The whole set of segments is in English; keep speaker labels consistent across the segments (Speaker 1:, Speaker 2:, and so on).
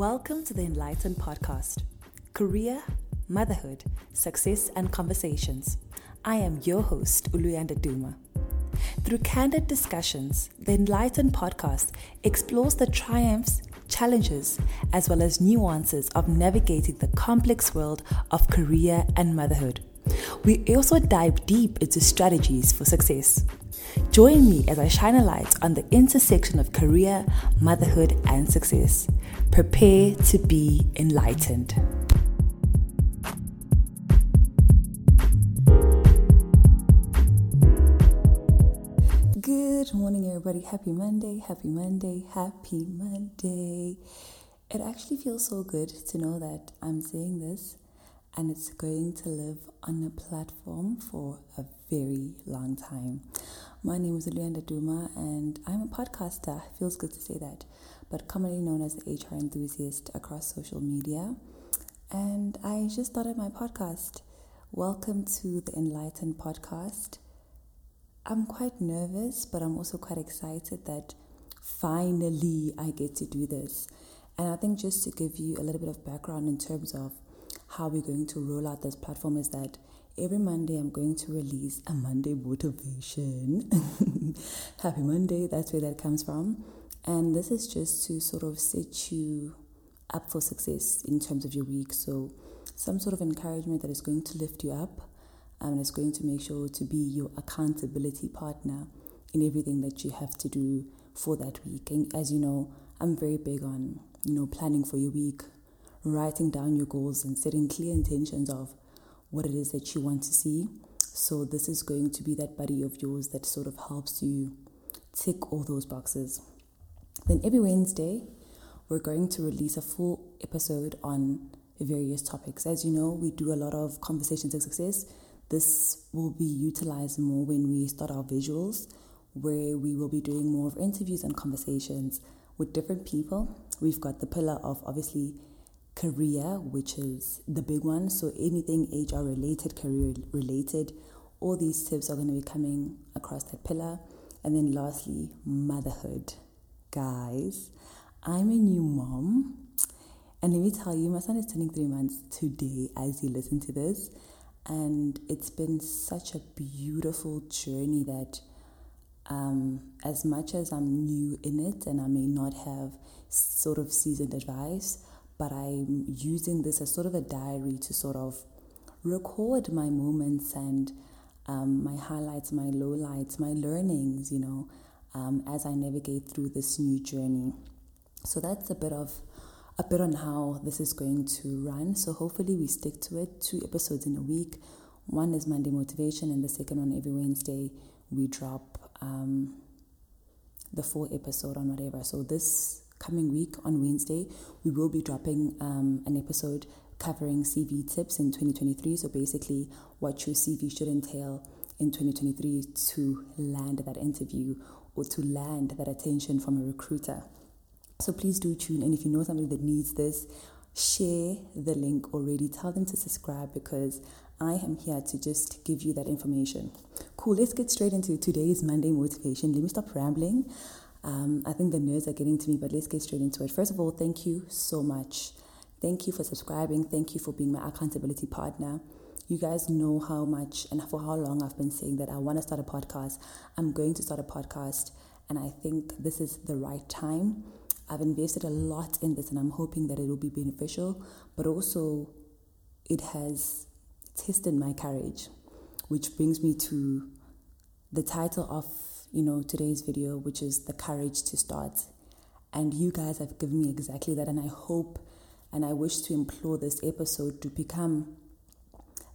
Speaker 1: Welcome to the Enlightened Podcast Career, Motherhood, Success, and Conversations. I am your host, Uluyanda Duma. Through candid discussions, the Enlightened Podcast explores the triumphs, challenges, as well as nuances of navigating the complex world of career and motherhood. We also dive deep into strategies for success. Join me as I shine a light on the intersection of career, motherhood, and success. Prepare to be enlightened. Good morning, everybody. Happy Monday, happy Monday, happy Monday. It actually feels so good to know that I'm saying this and it's going to live on a platform for a very long time. My name is Uluyanda Duma and I'm a podcaster. Feels good to say that, but commonly known as the HR enthusiast across social media. And I just started my podcast. Welcome to the Enlightened Podcast. I'm quite nervous, but I'm also quite excited that finally I get to do this. And I think just to give you a little bit of background in terms of how we're going to roll out this platform is that every Monday I'm going to release a Monday motivation. Happy Monday, that's where that comes from. And this is just to sort of set you up for success in terms of your week. So, some sort of encouragement that is going to lift you up um, and is going to make sure to be your accountability partner in everything that you have to do for that week. And as you know, I'm very big on, you know, planning for your week, writing down your goals and setting clear intentions of what it is that you want to see. So, this is going to be that buddy of yours that sort of helps you tick all those boxes. Then, every Wednesday, we're going to release a full episode on various topics. As you know, we do a lot of conversations and success. This will be utilized more when we start our visuals, where we will be doing more of interviews and conversations with different people. We've got the pillar of obviously career, which is the big one. So anything HR related, career related, all these tips are going to be coming across that pillar. And then lastly, motherhood. Guys, I'm a new mom. And let me tell you, my son is turning three months today as you listen to this. And it's been such a beautiful journey that, um, as much as I'm new in it and I may not have sort of seasoned advice, but I'm using this as sort of a diary to sort of record my moments and um, my highlights, my lowlights, my learnings, you know, um, as I navigate through this new journey. So that's a bit of a bit on how this is going to run. So hopefully we stick to it. Two episodes in a week. One is Monday motivation, and the second one every Wednesday we drop um, the full episode on whatever. So this coming week on Wednesday, we will be dropping um, an episode covering CV tips in 2023. So basically, what your CV should entail in 2023 to land that interview or to land that attention from a recruiter. So please do tune in. If you know somebody that needs this, share the link already. Tell them to subscribe because I am here to just give you that information. Cool, let's get straight into today's Monday motivation. Let me stop rambling. Um, I think the nerds are getting to me, but let's get straight into it. First of all, thank you so much. Thank you for subscribing. Thank you for being my accountability partner. You guys know how much and for how long I've been saying that I want to start a podcast. I'm going to start a podcast, and I think this is the right time. I've invested a lot in this, and I'm hoping that it will be beneficial, but also it has tested my courage, which brings me to the title of you know, today's video, which is the courage to start. And you guys have given me exactly that. And I hope and I wish to implore this episode to become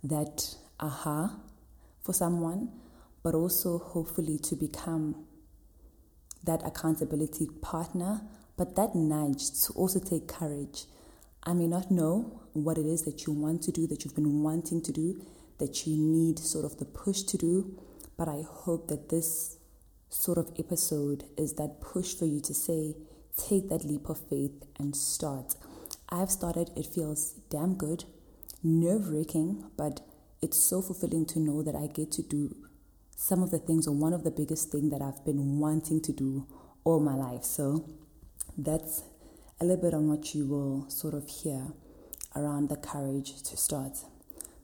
Speaker 1: that aha for someone, but also hopefully to become that accountability partner, but that nudge to also take courage. I may not know what it is that you want to do, that you've been wanting to do, that you need sort of the push to do, but I hope that this sort of episode is that push for you to say, take that leap of faith and start. I've started, it feels damn good, nerve wracking, but it's so fulfilling to know that I get to do some of the things, or one of the biggest things that I've been wanting to do all my life. So that's a little bit on what you will sort of hear around the courage to start.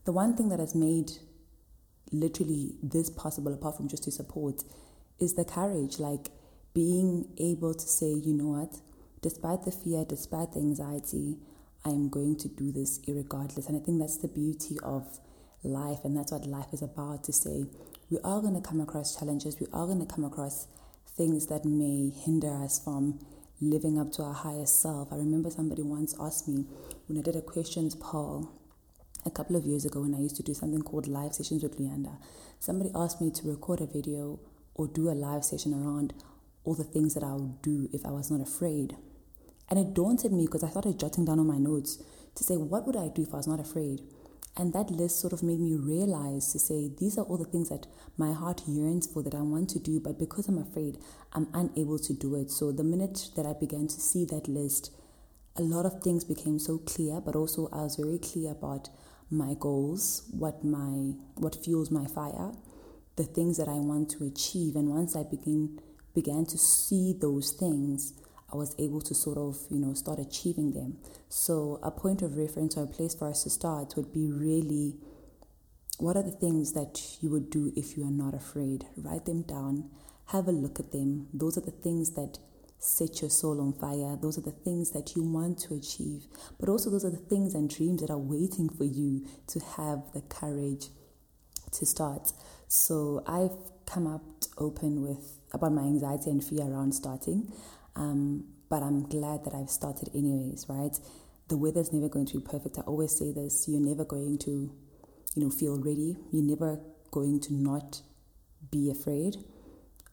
Speaker 1: The one thing that has made literally this possible, apart from just to support, is the courage. Like being able to say, you know what, despite the fear, despite the anxiety, I am going to do this regardless. And I think that's the beauty of life, and that's what life is about to say, we are going to come across challenges, we are going to come across things that may hinder us from living up to our highest self. I remember somebody once asked me when I did a questions poll a couple of years ago when I used to do something called live sessions with Luyanda. Somebody asked me to record a video or do a live session around all the things that I would do if I was not afraid. And it daunted me because I started jotting down on my notes to say, what would I do if I was not afraid? And that list sort of made me realize to say, these are all the things that my heart yearns for that I want to do, but because I'm afraid, I'm unable to do it. So the minute that I began to see that list, a lot of things became so clear, but also I was very clear about my goals, what my what fuels my fire, the things that I want to achieve. And once I begin began to see those things, I was able to sort of, you know, start achieving them. So a point of reference or a place for us to start would be really what are the things that you would do if you are not afraid? Write them down, have a look at them. Those are the things that set your soul on fire. Those are the things that you want to achieve. But also, those are the things and dreams that are waiting for you to have the courage to start. So, I've come up open with about my anxiety and fear around starting. Um, but I'm glad that I've started anyways, right? The weather's never going to be perfect. I always say this you're never going to, you know, feel ready. You're never going to not be afraid.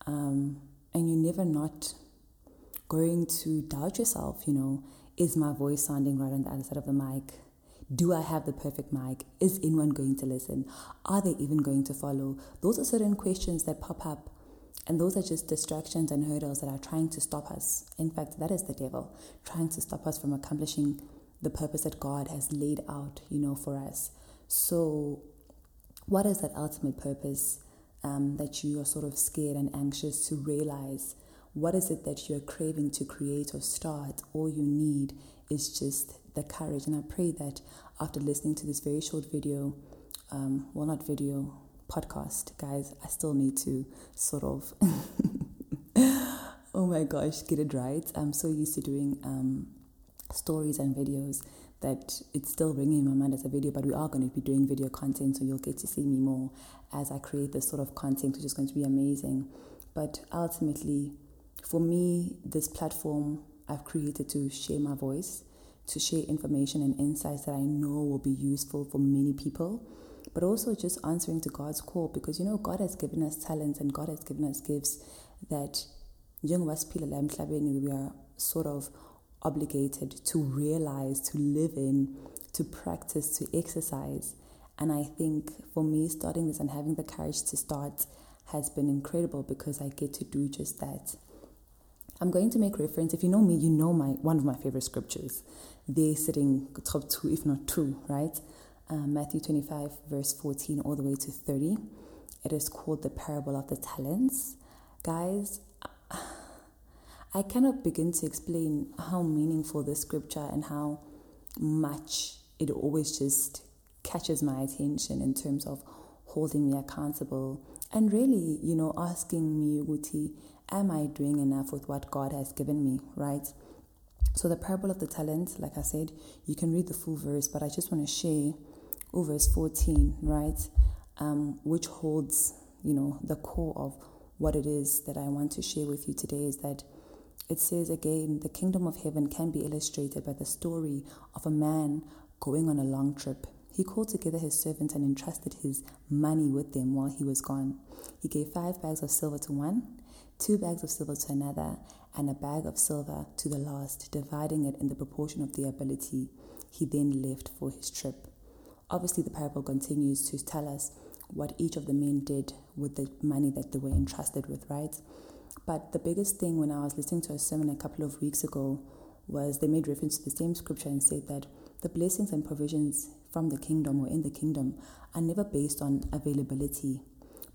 Speaker 1: Um, and you're never not going to doubt yourself, you know, is my voice sounding right on the other side of the mic? Do I have the perfect mic? Is anyone going to listen? Are they even going to follow? Those are certain questions that pop up and those are just distractions and hurdles that are trying to stop us. In fact, that is the devil trying to stop us from accomplishing the purpose that God has laid out, you know, for us. So, what is that ultimate purpose um, that you are sort of scared and anxious to realize? What is it that you're craving to create or start? All you need is just the courage. And I pray that after listening to this very short video, um, well, not video, podcast, guys, I still need to sort of, oh my gosh, get it right. I'm so used to doing um, stories and videos that it's still ringing in my mind as a video, but we are going to be doing video content, so you'll get to see me more as I create this sort of content, which is going to be amazing. But ultimately, for me, this platform I've created to share my voice, to share information and insights that I know will be useful for many people but also just answering to God's call because you know God has given us talents and God has given us gifts that we are sort of obligated to realize, to live in, to practice, to exercise. And I think for me, starting this and having the courage to start has been incredible because I get to do just that. I'm going to make reference. If you know me, you know my one of my favorite scriptures. They're sitting top two, if not two, right? uh, Matthew 25, verse 14, all the way to 30. It is called the parable of the talents. Guys, I cannot begin to explain how meaningful this scripture and how much it always just catches my attention in terms of holding me accountable and really, you know, asking me, Uti, am I doing enough with what God has given me, right? So, the parable of the talents, like I said, you can read the full verse, but I just want to share or verse 14, right? Um, which holds, you know, the core of what it is that I want to share with you today is that it says again, the kingdom of heaven can be illustrated by the story of a man going on a long trip. He called together his servants and entrusted his money with them while he was gone. He gave five bags of silver to one, two bags of silver to another, and a bag of silver to the last, dividing it in the proportion of the ability he then left for his trip. Obviously, the parable continues to tell us what each of the men did with the money that they were entrusted with, right? But the biggest thing when I was listening to a sermon a couple of weeks ago was they made reference to the same scripture and said that the blessings and provisions from the kingdom or in the kingdom are never based on availability,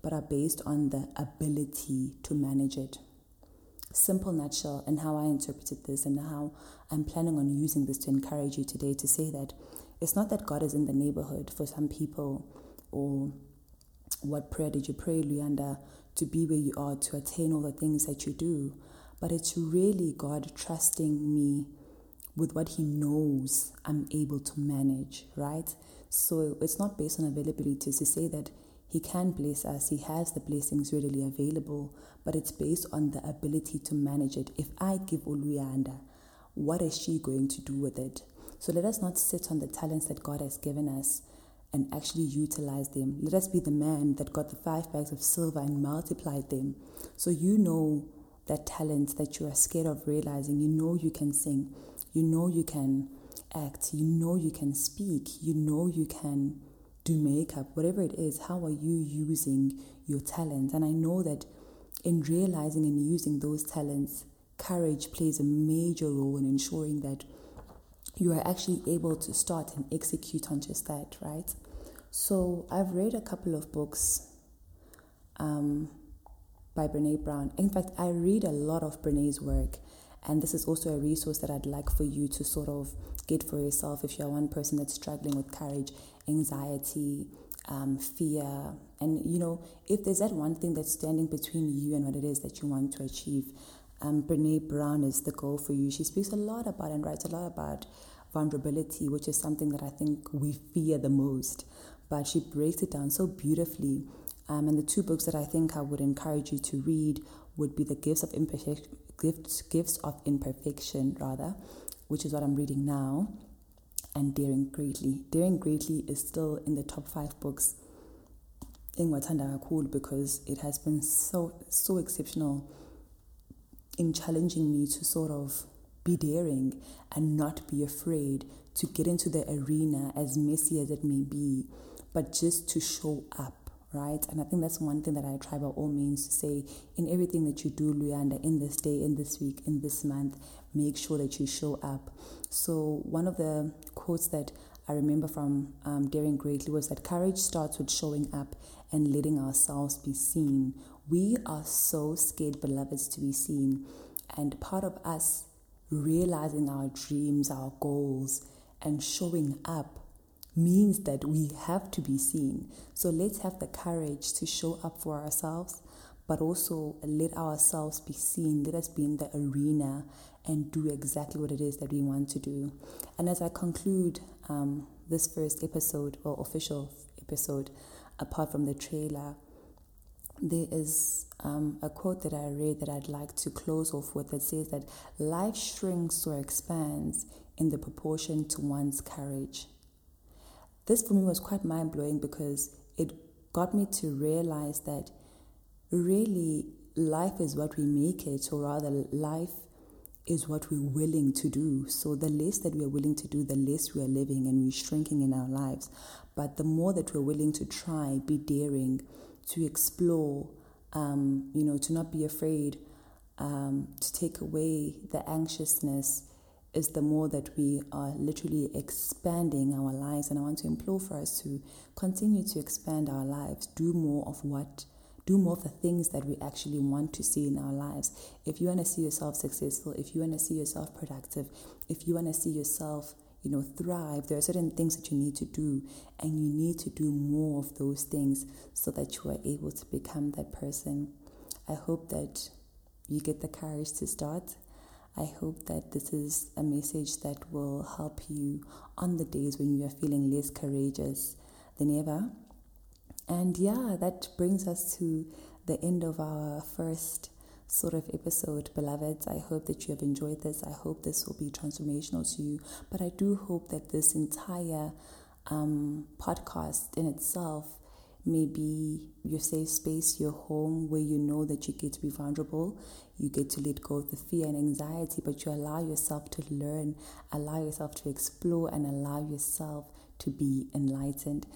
Speaker 1: but are based on the ability to manage it. Simple nutshell and how I interpreted this and how I'm planning on using this to encourage you today to say that it's not that God is in the neighborhood for some people or what prayer did you pray, Luyanda, to be where you are, to attain all the things that you do, but it's really God trusting me with what He knows I'm able to manage, right? So it's not based on availability to say that He can bless us, He has the blessings readily available, but it's based on the ability to manage it. If I give Oluyanda, what is she going to do with it? So let us not sit on the talents that God has given us and actually utilize them. Let us be the man that got the five bags of silver and multiplied them. So you know that talent that you are scared of realizing. You know you can sing. You know you can act. You know you can speak. You know you can do makeup. Whatever it is, how are you using your talents? And I know that in realizing and using those talents, courage plays a major role in ensuring that you are actually able to start and execute on just that, right? So I've read a couple of books um, by Brene Brown. In fact, I read a lot of Brene's work, and this is also a resource that I'd like for you to sort of get for yourself if you're one person that's struggling with courage, anxiety, um, fear, and you know, if there's that one thing that's standing between you and what it is that you want to achieve, um, Brene Brown is the goal for you. She speaks a lot about and writes a lot about vulnerability, which is something that I think we fear the most. But she breaks it down so beautifully. Um, and the two books that I think I would encourage you to read would be the Gifts of Imperfection, Gifts, Gifts of Imperfection, rather, which is what I'm reading now, and Daring Greatly. Daring Greatly is still in the top five books in Watanda Cool because it has been so so exceptional in challenging me to sort of be daring and not be afraid to get into the arena as messy as it may be, but just to show up, right? And I think that's one thing that I try by all means to say in everything that you do, Luyanda, in this day, in this week, in this month, make sure that you show up. So, one of the quotes that I remember from um, Daring Greatly was that courage starts with showing up and letting ourselves be seen. We are so scared, beloveds, to be seen. And part of us realizing our dreams, our goals, and showing up means that we have to be seen. So let's have the courage to show up for ourselves, but also let ourselves be seen. Let us be in the arena and do exactly what it is that we want to do. And as I conclude um, this first episode or official episode, apart from the trailer, there is um, a quote that I read that I'd like to close off with that says that life shrinks or expands in the proportion to one's courage. This for me was quite mind blowing because it got me to realize that really life is what we make it, or rather, life is what we're willing to do. So the less that we are willing to do, the less we are living and we're shrinking in our lives. But the more that we're willing to try, be daring, to explore, um, you know, to not be afraid, um, to take away the anxiousness, is the more that we are literally expanding our lives. And I want to implore for us to continue to expand our lives, do more of what, do more of the things that we actually want to see in our lives. If you want to see yourself successful, if you want to see yourself productive, if you want to see yourself you know, thrive, there are certain things that you need to do, and you need to do more of those things so that you are able to become that person. I hope that you get the courage to start. I hope that this is a message that will help you on the days when you are feeling less courageous than ever. And yeah, that brings us to the end of our first sort of episode, beloveds. I hope that you have enjoyed this. I hope this will be transformational to you. But I do hope that this entire um, podcast in itself may be your safe space, your home where you know that you get to be vulnerable, you get to let go of the fear and anxiety, but you allow yourself to learn, allow yourself to explore, and allow yourself to be enlightened.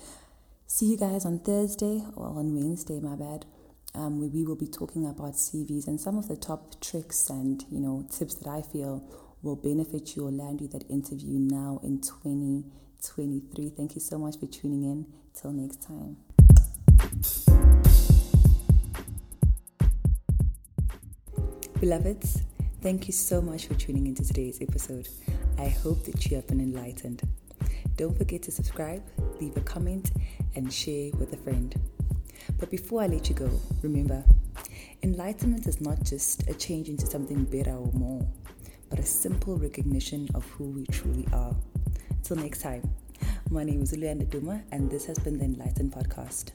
Speaker 1: See you guys on Thursday or on Wednesday, my bad um, we, we will be talking about CVs and some of the top tricks and you know tips that I feel will benefit you or land you that interview now in 2023. Thank you so much for tuning in. Till next time. Beloveds, thank you so much for tuning into today's episode. I hope that you have been enlightened. Don't forget to subscribe, leave a comment, and share with a friend. But before I let you go, remember enlightenment is not just a change into something better or more, but a simple recognition of who we truly are. Till next time, my name is Uluyanda Duma, and this has been the Enlightened Podcast.